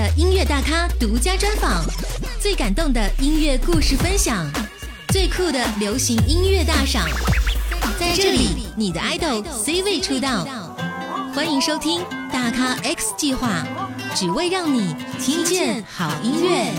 的音乐大咖独家专访，最感动的音乐故事分享，最酷的流行音乐大赏，在这里，你的 idol C 位出道。欢迎收听大咖 X 计划，只为让你听见好音乐。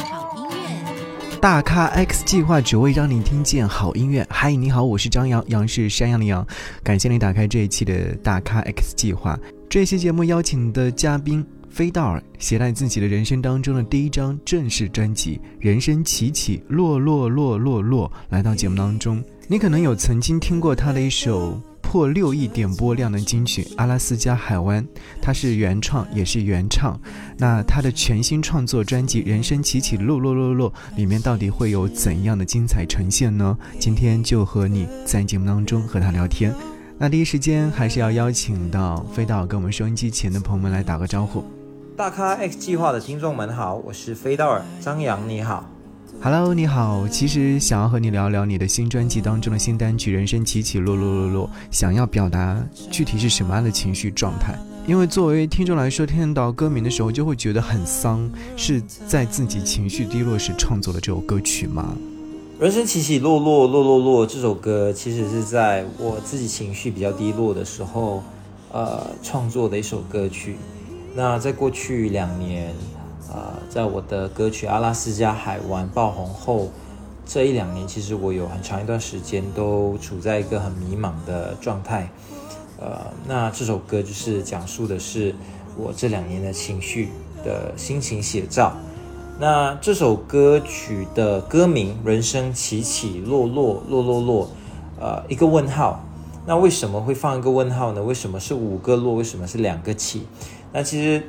大咖 X 计划只为让你听见好音乐。嗨，你好，我是张扬，杨是山羊的羊。感谢你打开这一期的大咖 X 计划。这期节目邀请的嘉宾。飞道尔携带自己的人生当中的第一张正式专辑《人生起起落落落落落》来到节目当中。你可能有曾经听过他的一首破六亿点播量的金曲《阿拉斯加海湾》，他是原创也是原唱。那他的全新创作专辑《人生起起落落落落》里面到底会有怎样的精彩呈现呢？今天就和你在节目当中和他聊天。那第一时间还是要邀请到飞道跟我们收音机前的朋友们来打个招呼。大咖 X 计划的听众们好，我是飞道尔张扬，你好，Hello，你好。其实想要和你聊聊你的新专辑当中的新单曲《人生起起落落落落》，想要表达具体是什么样的情绪状态？因为作为听众来说，听到歌名的时候就会觉得很丧，是在自己情绪低落时创作的这首歌曲吗？《人生起起落落落落落》这首歌其实是在我自己情绪比较低落的时候，呃，创作的一首歌曲。那在过去两年，呃，在我的歌曲《阿拉斯加海湾》爆红后，这一两年其实我有很长一段时间都处在一个很迷茫的状态。呃，那这首歌就是讲述的是我这两年的情绪的心情写照。那这首歌曲的歌名《人生起起落落落落落》，呃，一个问号。那为什么会放一个问号呢？为什么是五个落？为什么是两个起？那其实，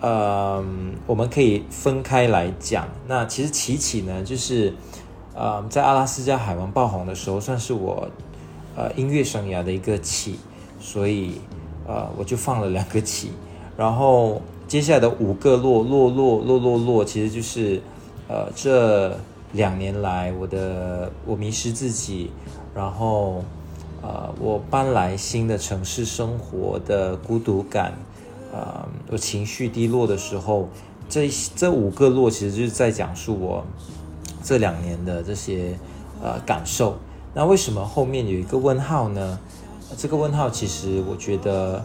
呃，我们可以分开来讲。那其实起起呢，就是，呃，在阿拉斯加海湾爆红的时候，算是我，呃，音乐生涯的一个起，所以，呃，我就放了两个起。然后接下来的五个落落落落落落，其实就是，呃，这两年来我的我迷失自己，然后，呃，我搬来新的城市生活的孤独感。呃，我情绪低落的时候，这这五个落其实就是在讲述我这两年的这些呃感受。那为什么后面有一个问号呢？这个问号其实我觉得，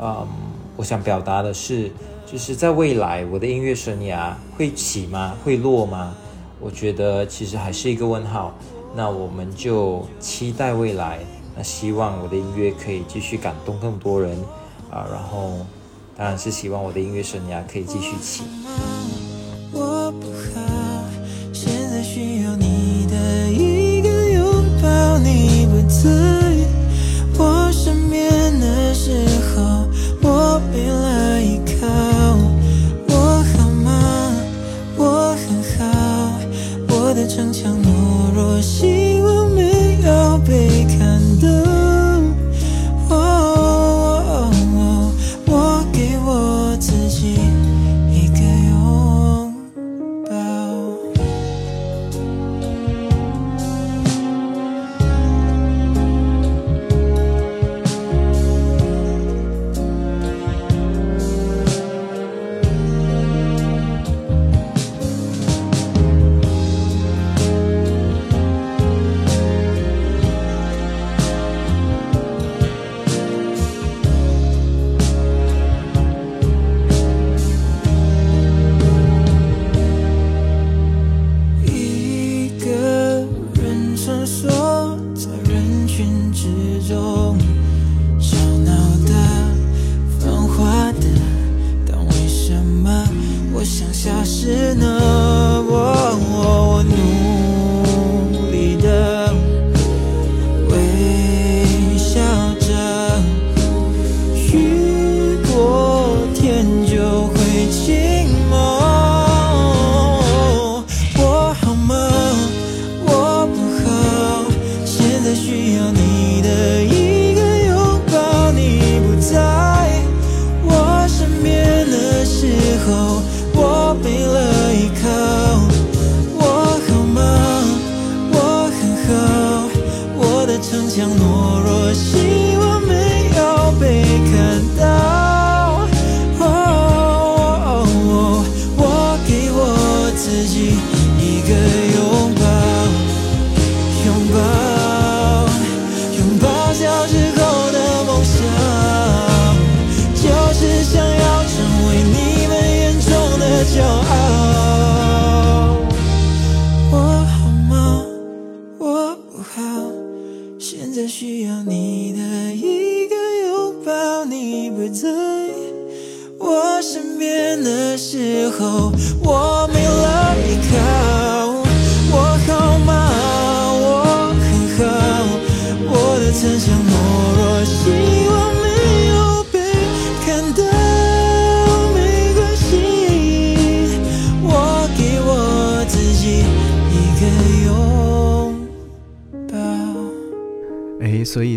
嗯，我想表达的是，就是在未来我的音乐生涯会起吗？会落吗？我觉得其实还是一个问号。那我们就期待未来，那希望我的音乐可以继续感动更多人啊，然后。当然是希望我的音乐生涯可以继续起。我不好，现在需要你的一个拥抱，你不在我身边的时候，我没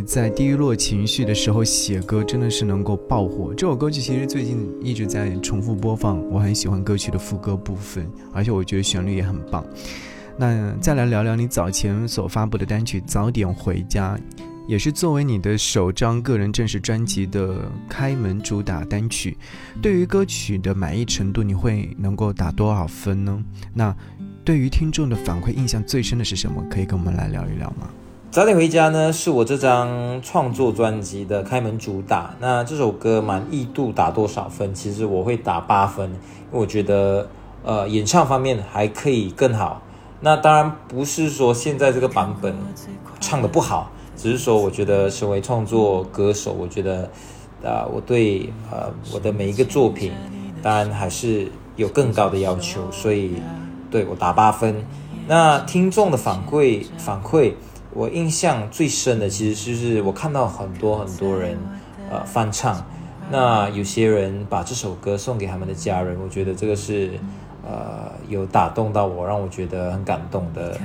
在低落情绪的时候写歌真的是能够爆火。这首歌曲其实最近一直在重复播放，我很喜欢歌曲的副歌部分，而且我觉得旋律也很棒。那再来聊聊你早前所发布的单曲《早点回家》，也是作为你的首张个人正式专辑的开门主打单曲。对于歌曲的满意程度，你会能够打多少分呢？那对于听众的反馈，印象最深的是什么？可以跟我们来聊一聊吗？早点回家呢，是我这张创作专辑的开门主打。那这首歌满意度打多少分？其实我会打八分，因为我觉得呃演唱方面还可以更好。那当然不是说现在这个版本唱的不好，只是说我觉得身为创作歌手，我觉得啊、我对呃我的每一个作品，当然还是有更高的要求，所以对我打八分。那听众的反馈反馈，我印象最深的其实就是我看到很多很多人呃翻唱，那有些人把这首歌送给他们的家人，我觉得这个是呃有打动到我，让我觉得很感动的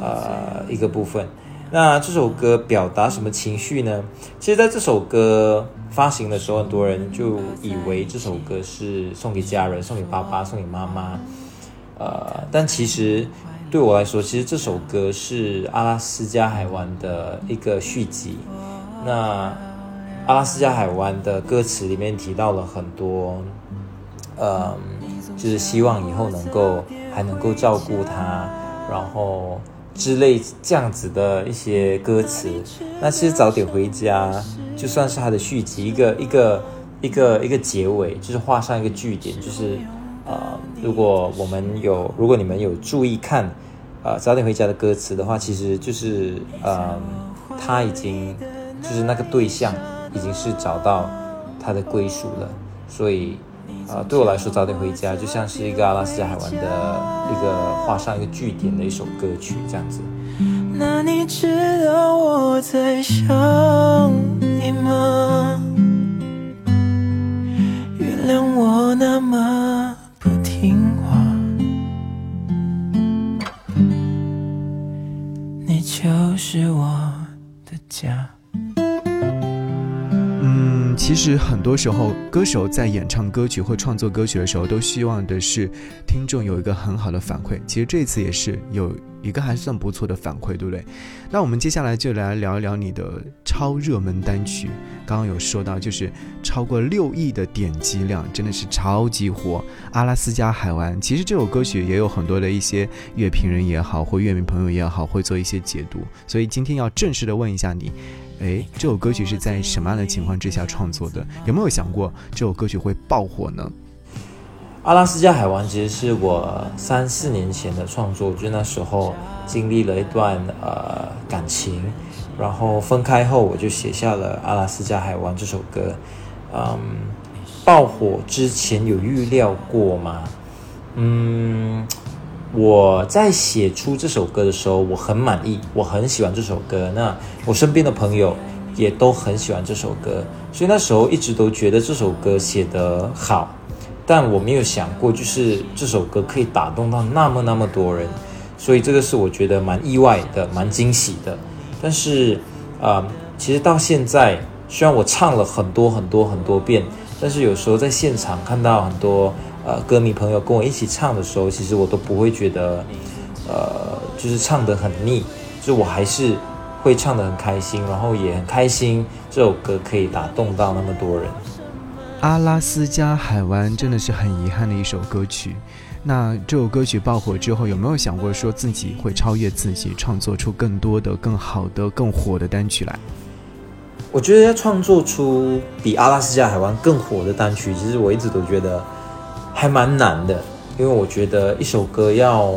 呃一个部分。那这首歌表达什么情绪呢？其实，在这首歌发行的时候，很多人就以为这首歌是送给家人、送给爸爸、送给妈妈。呃，但其实对我来说，其实这首歌是阿拉斯加海湾的一个续集。那阿拉斯加海湾的歌词里面提到了很多，呃，就是希望以后能够还能够照顾他，然后之类这样子的一些歌词。那其实早点回家，就算是它的续集，一个一个一个一个结尾，就是画上一个句点，就是呃，如果我们有，如果你们有注意看，呃，早点回家的歌词的话，其实就是呃，他已经就是那个对象已经是找到他的归属了，所以呃，对我来说，早点回家就像是一个阿拉斯加海湾的一个画上一个句点的一首歌曲这样子。那你知道我在想你吗？原谅我那么是我的家。其实很多时候，歌手在演唱歌曲或创作歌曲的时候，都希望的是听众有一个很好的反馈。其实这次也是有一个还算不错的反馈，对不对？那我们接下来就来聊一聊你的超热门单曲。刚刚有说到，就是超过六亿的点击量，真的是超级火。阿拉斯加海湾，其实这首歌曲也有很多的一些乐评人也好，或乐迷朋友也好，会做一些解读。所以今天要正式的问一下你。诶，这首歌曲是在什么样的情况之下创作的？有没有想过这首歌曲会爆火呢？阿拉斯加海湾其实是我三四年前的创作，就那时候经历了一段呃感情，然后分开后我就写下了《阿拉斯加海湾》这首歌。嗯，爆火之前有预料过吗？嗯，我在写出这首歌的时候，我很满意，我很喜欢这首歌。那我身边的朋友也都很喜欢这首歌，所以那时候一直都觉得这首歌写得好。但我没有想过，就是这首歌可以打动到那么那么多人，所以这个是我觉得蛮意外的，蛮惊喜的。但是，啊、其实到现在，虽然我唱了很多很多很多遍，但是有时候在现场看到很多呃歌迷朋友跟我一起唱的时候，其实我都不会觉得，呃，就是唱得很腻，就我还是会唱得很开心，然后也很开心这首歌可以打动到那么多人。阿拉斯加海湾真的是很遗憾的一首歌曲。那这首歌曲爆火之后，有没有想过说自己会超越自己，创作出更多的、更好的、更火的单曲来？我觉得要创作出比阿拉斯加海湾更火的单曲，其实我一直都觉得还蛮难的，因为我觉得一首歌要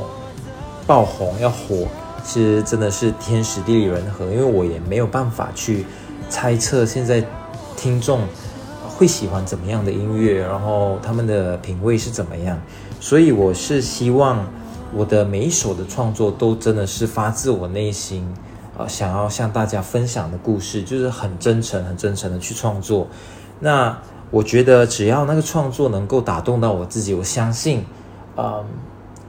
爆红、要火，其实真的是天时地利人和，因为我也没有办法去猜测现在听众会喜欢怎么样的音乐，然后他们的品味是怎么样。所以我是希望我的每一首的创作都真的是发自我内心，呃，想要向大家分享的故事，就是很真诚、很真诚的去创作。那我觉得只要那个创作能够打动到我自己，我相信，嗯，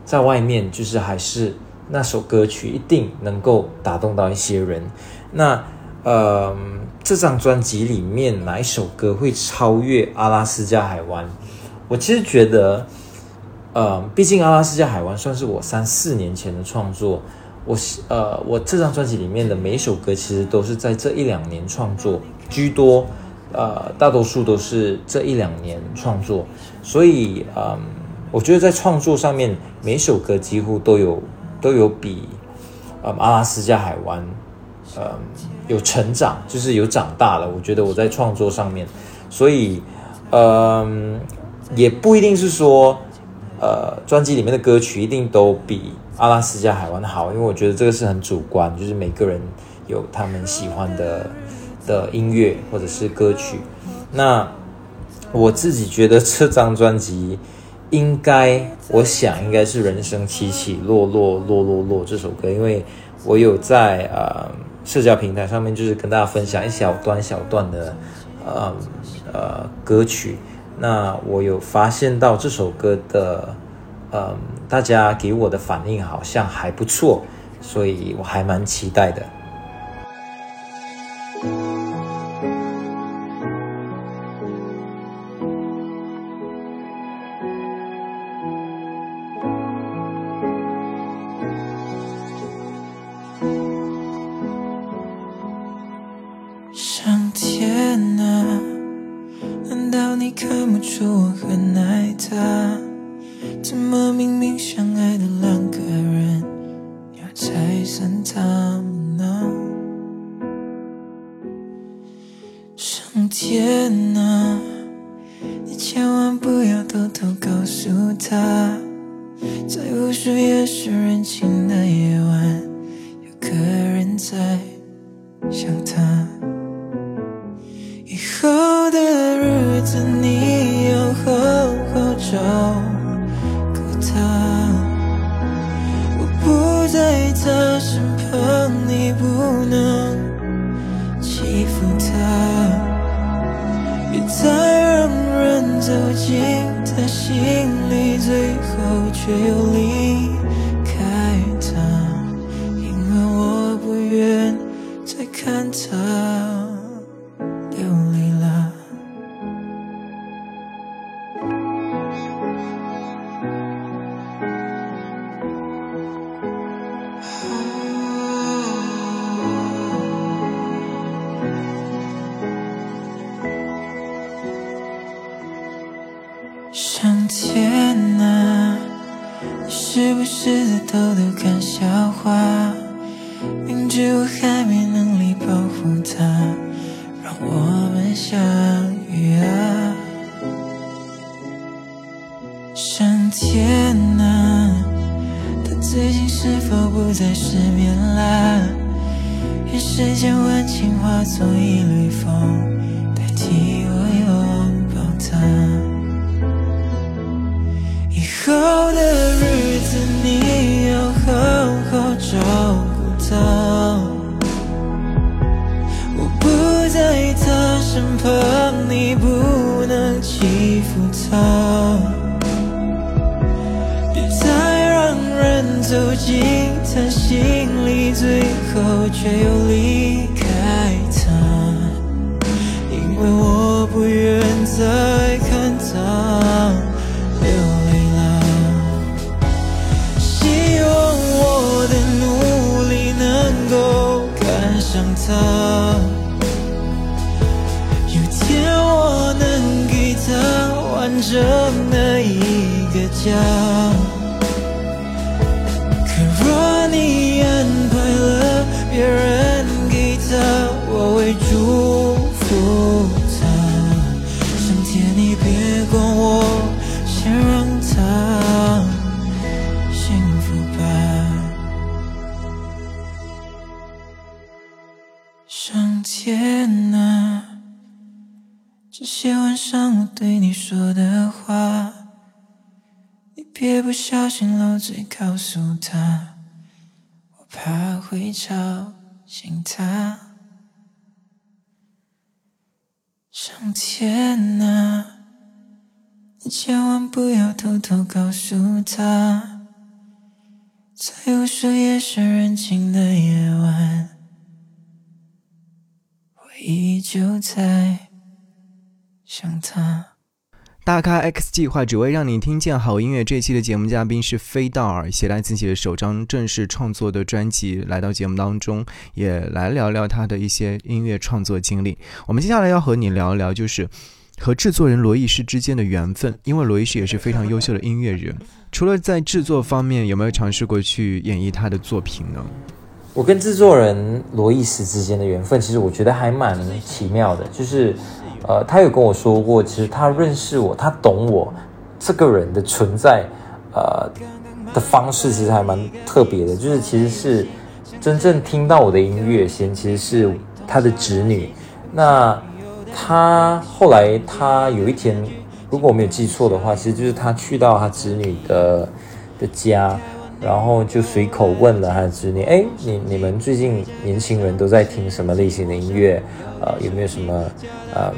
在外面就是还是那首歌曲一定能够打动到一些人。那呃，这张专辑里面哪一首歌会超越阿拉斯加海湾？我其实觉得。呃，毕竟阿拉斯加海湾算是我三四年前的创作，我呃，我这张专辑里面的每一首歌其实都是在这一两年创作居多，呃，大多数都是这一两年创作，所以嗯，我觉得在创作上面，每首歌几乎都有都有比呃阿拉斯加海湾呃有成长，就是有长大了。我觉得我在创作上面，所以嗯，也不一定是说。呃，专辑里面的歌曲一定都比阿拉斯加海湾好，因为我觉得这个是很主观，就是每个人有他们喜欢的的音乐或者是歌曲。那我自己觉得这张专辑应该，我想应该是《人生起起落落落落落》这首歌，因为我有在呃社交平台上面就是跟大家分享一小段小段的呃呃歌曲。那我有发现到这首歌的，嗯，大家给我的反应好像还不错，所以我还蛮期待的。上天啊你是不是在偷偷看笑话明知我还没能力保护她让我们相遇啊。上天啊她最近是否不再失眠啦愿世间温情化作一缕风代替我拥抱她以后的日子你要好好照顾她我不在她身旁你不能欺负她别再让人走进她心里最后却又离开她因为我不愿可若你安排了别人给他，我为祝福他。上天，你别管我，先让他幸福吧。上天啊，这些晚上我对你说的话。别不小心漏嘴告诉他，我怕会吵醒他。上天啊，你千万不要偷偷告诉他，在无数夜深人静的夜晚，我依旧在想他。大咖 X 计划只为让你听见好音乐。这期的节目嘉宾是飞道尔，携带自己的首张正式创作的专辑来到节目当中，也来聊聊他的一些音乐创作经历。我们接下来要和你聊一聊，就是和制作人罗艺师之间的缘分，因为罗艺师也是非常优秀的音乐人。除了在制作方面，有没有尝试过去演绎他的作品呢？我跟制作人罗艺师之间的缘分，其实我觉得还蛮奇妙的，就是。呃，他有跟我说过，其实他认识我，他懂我这个人的存在，呃的方式其实还蛮特别的，就是其实是真正听到我的音乐先，其实是他的侄女。那他后来他有一天，如果我没有记错的话，其实就是他去到他侄女的的家，然后就随口问了他的侄女：“哎，你你们最近年轻人都在听什么类型的音乐？”呃，有没有什么呃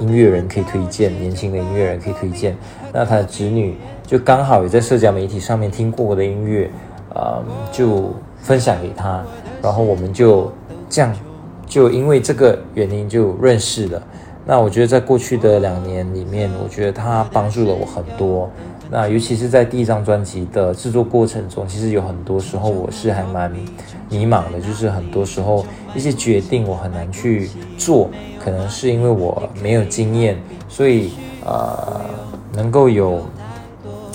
音乐人可以推荐？年轻的音乐人可以推荐？那他的侄女就刚好也在社交媒体上面听过我的音乐，呃，就分享给他，然后我们就这样，就因为这个原因就认识了。那我觉得在过去的两年里面，我觉得他帮助了我很多。那尤其是在第一张专辑的制作过程中，其实有很多时候我是还蛮迷茫的，就是很多时候一些决定我很难去做，可能是因为我没有经验，所以呃能够有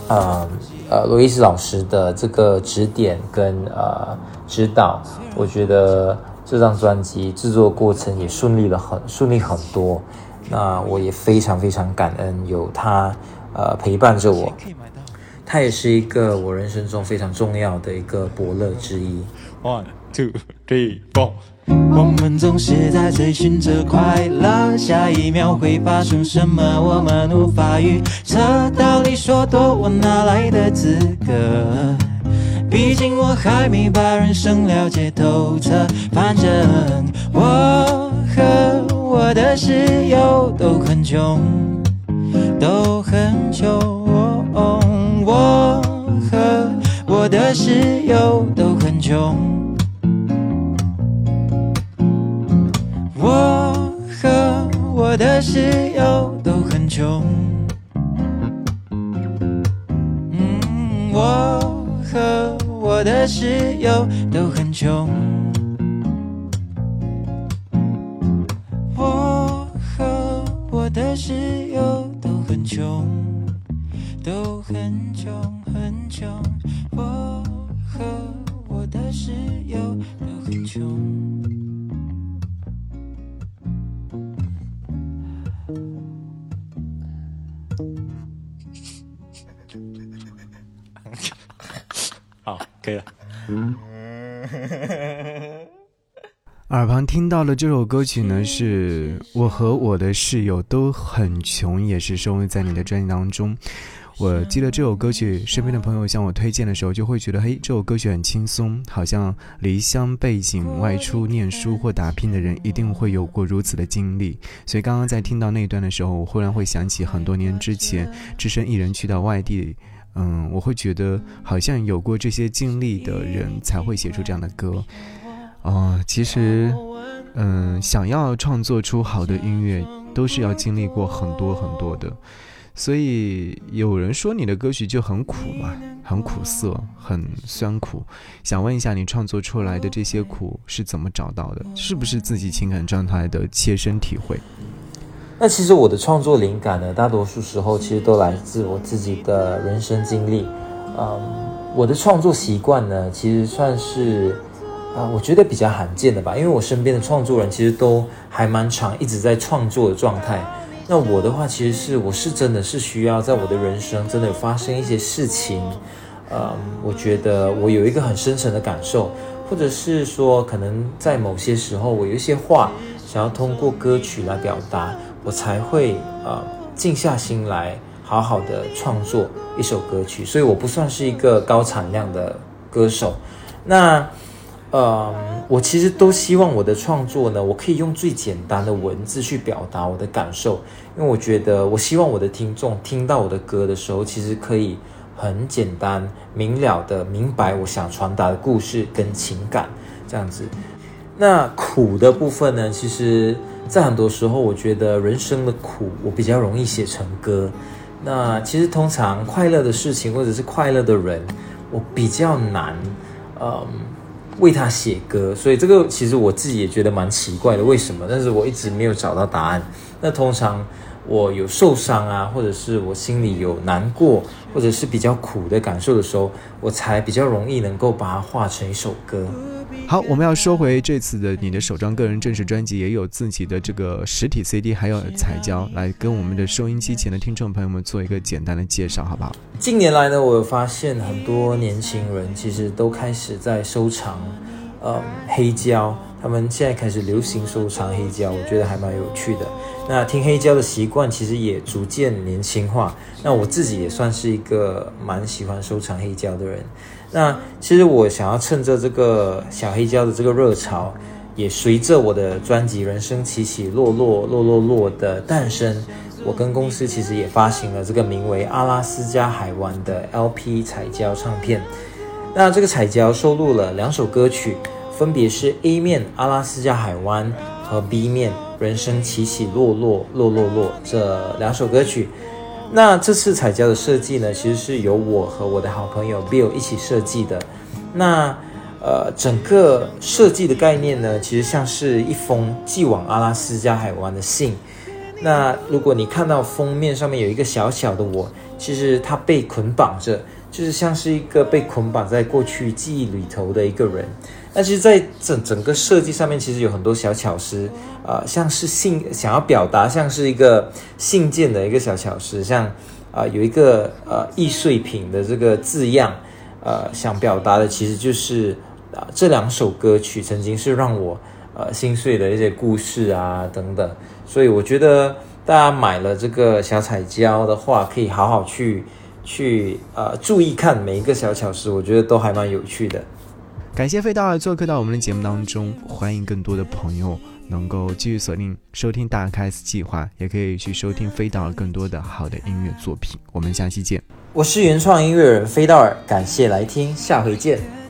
呃呃罗伊斯老师的这个指点跟呃指导，我觉得这张专辑制作过程也顺利了很顺利很多。那我也非常非常感恩有他。呃，陪伴着我，他也是一个我人生中非常重要的一个伯乐之一。One two three four，我们总是在追寻着快乐，下一秒会发生什么，我们无法预测。道理说多，我哪来的资格？毕竟我还没把人生了解透彻。反正我和我的室友都很穷。都很穷，我和我的室友都很穷，我和我的室友都很穷，嗯，我我的室友都很穷，我和我的室友都。很穷，都很穷很穷。我和我的室友都很穷。可以了。嗯。耳旁听到的这首歌曲呢，是我和我的室友都很穷，也是收录在你的专辑当中。我记得这首歌曲，身边的朋友向我推荐的时候，就会觉得，嘿，这首歌曲很轻松，好像离乡背井外出念书或打拼的人一定会有过如此的经历。所以刚刚在听到那一段的时候，我忽然会想起很多年之前，只身一人去到外地，嗯，我会觉得好像有过这些经历的人才会写出这样的歌。哦，其实，嗯，想要创作出好的音乐，都是要经历过很多很多的。所以有人说你的歌曲就很苦嘛，很苦涩，很酸苦。想问一下，你创作出来的这些苦是怎么找到的？是不是自己情感状态的切身体会？那其实我的创作灵感呢，大多数时候其实都来自我自己的人生经历。嗯，我的创作习惯呢，其实算是。啊，我觉得比较罕见的吧，因为我身边的创作人其实都还蛮长，一直在创作的状态。那我的话，其实是我是真的是需要在我的人生真的有发生一些事情，呃，我觉得我有一个很深沉的感受，或者是说可能在某些时候我有一些话想要通过歌曲来表达，我才会呃静下心来，好好的创作一首歌曲。所以我不算是一个高产量的歌手。那呃，我其实都希望我的创作呢，我可以用最简单的文字去表达我的感受，因为我觉得，我希望我的听众听到我的歌的时候，其实可以很简单明了的明白我想传达的故事跟情感这样子。那苦的部分呢，其实在很多时候，我觉得人生的苦，我比较容易写成歌。那其实通常快乐的事情或者是快乐的人，我比较难，嗯。为他写歌，所以这个其实我自己也觉得蛮奇怪的，为什么？但是我一直没有找到答案。那通常我有受伤啊，或者是我心里有难过，或者是比较苦的感受的时候，我才比较容易能够把它化成一首歌。好，我们要说回这次的你的首张个人正式专辑，也有自己的这个实体 CD，还有彩胶，来跟我们的收音机前的听众朋友们做一个简单的介绍，好不好？近年来呢，我有发现很多年轻人其实都开始在收藏，嗯，黑胶，他们现在开始流行收藏黑胶，我觉得还蛮有趣的。那听黑胶的习惯其实也逐渐年轻化，那我自己也算是一个蛮喜欢收藏黑胶的人。那其实我想要趁着这个小黑胶的这个热潮，也随着我的专辑《人生起起落落落落落》的诞生，我跟公司其实也发行了这个名为《阿拉斯加海湾》的 LP 彩胶唱片。那这个彩胶收录了两首歌曲，分别是 A 面《阿拉斯加海湾》和 B 面《人生起起落落落落落》这两首歌曲。那这次彩胶的设计呢，其实是由我和我的好朋友 Bill 一起设计的。那呃，整个设计的概念呢，其实像是一封寄往阿拉斯加海湾的信。那如果你看到封面上面有一个小小的我，其实它被捆绑着，就是像是一个被捆绑在过去记忆里头的一个人。那其实，在整整个设计上面，其实有很多小巧思，啊，像是信想要表达，像是一个信件的一个小巧思，像啊有一个呃易碎品的这个字样，呃，想表达的其实就是啊这两首歌曲曾经是让我呃心碎的一些故事啊等等，所以我觉得大家买了这个小彩胶的话，可以好好去去呃注意看每一个小巧思，我觉得都还蛮有趣的。感谢飞道尔做客到我们的节目当中，欢迎更多的朋友能够继续锁定收听大开 S 计划，也可以去收听飞道尔更多的好的音乐作品。我们下期见。我是原创音乐人飞道尔，感谢来听，下回见。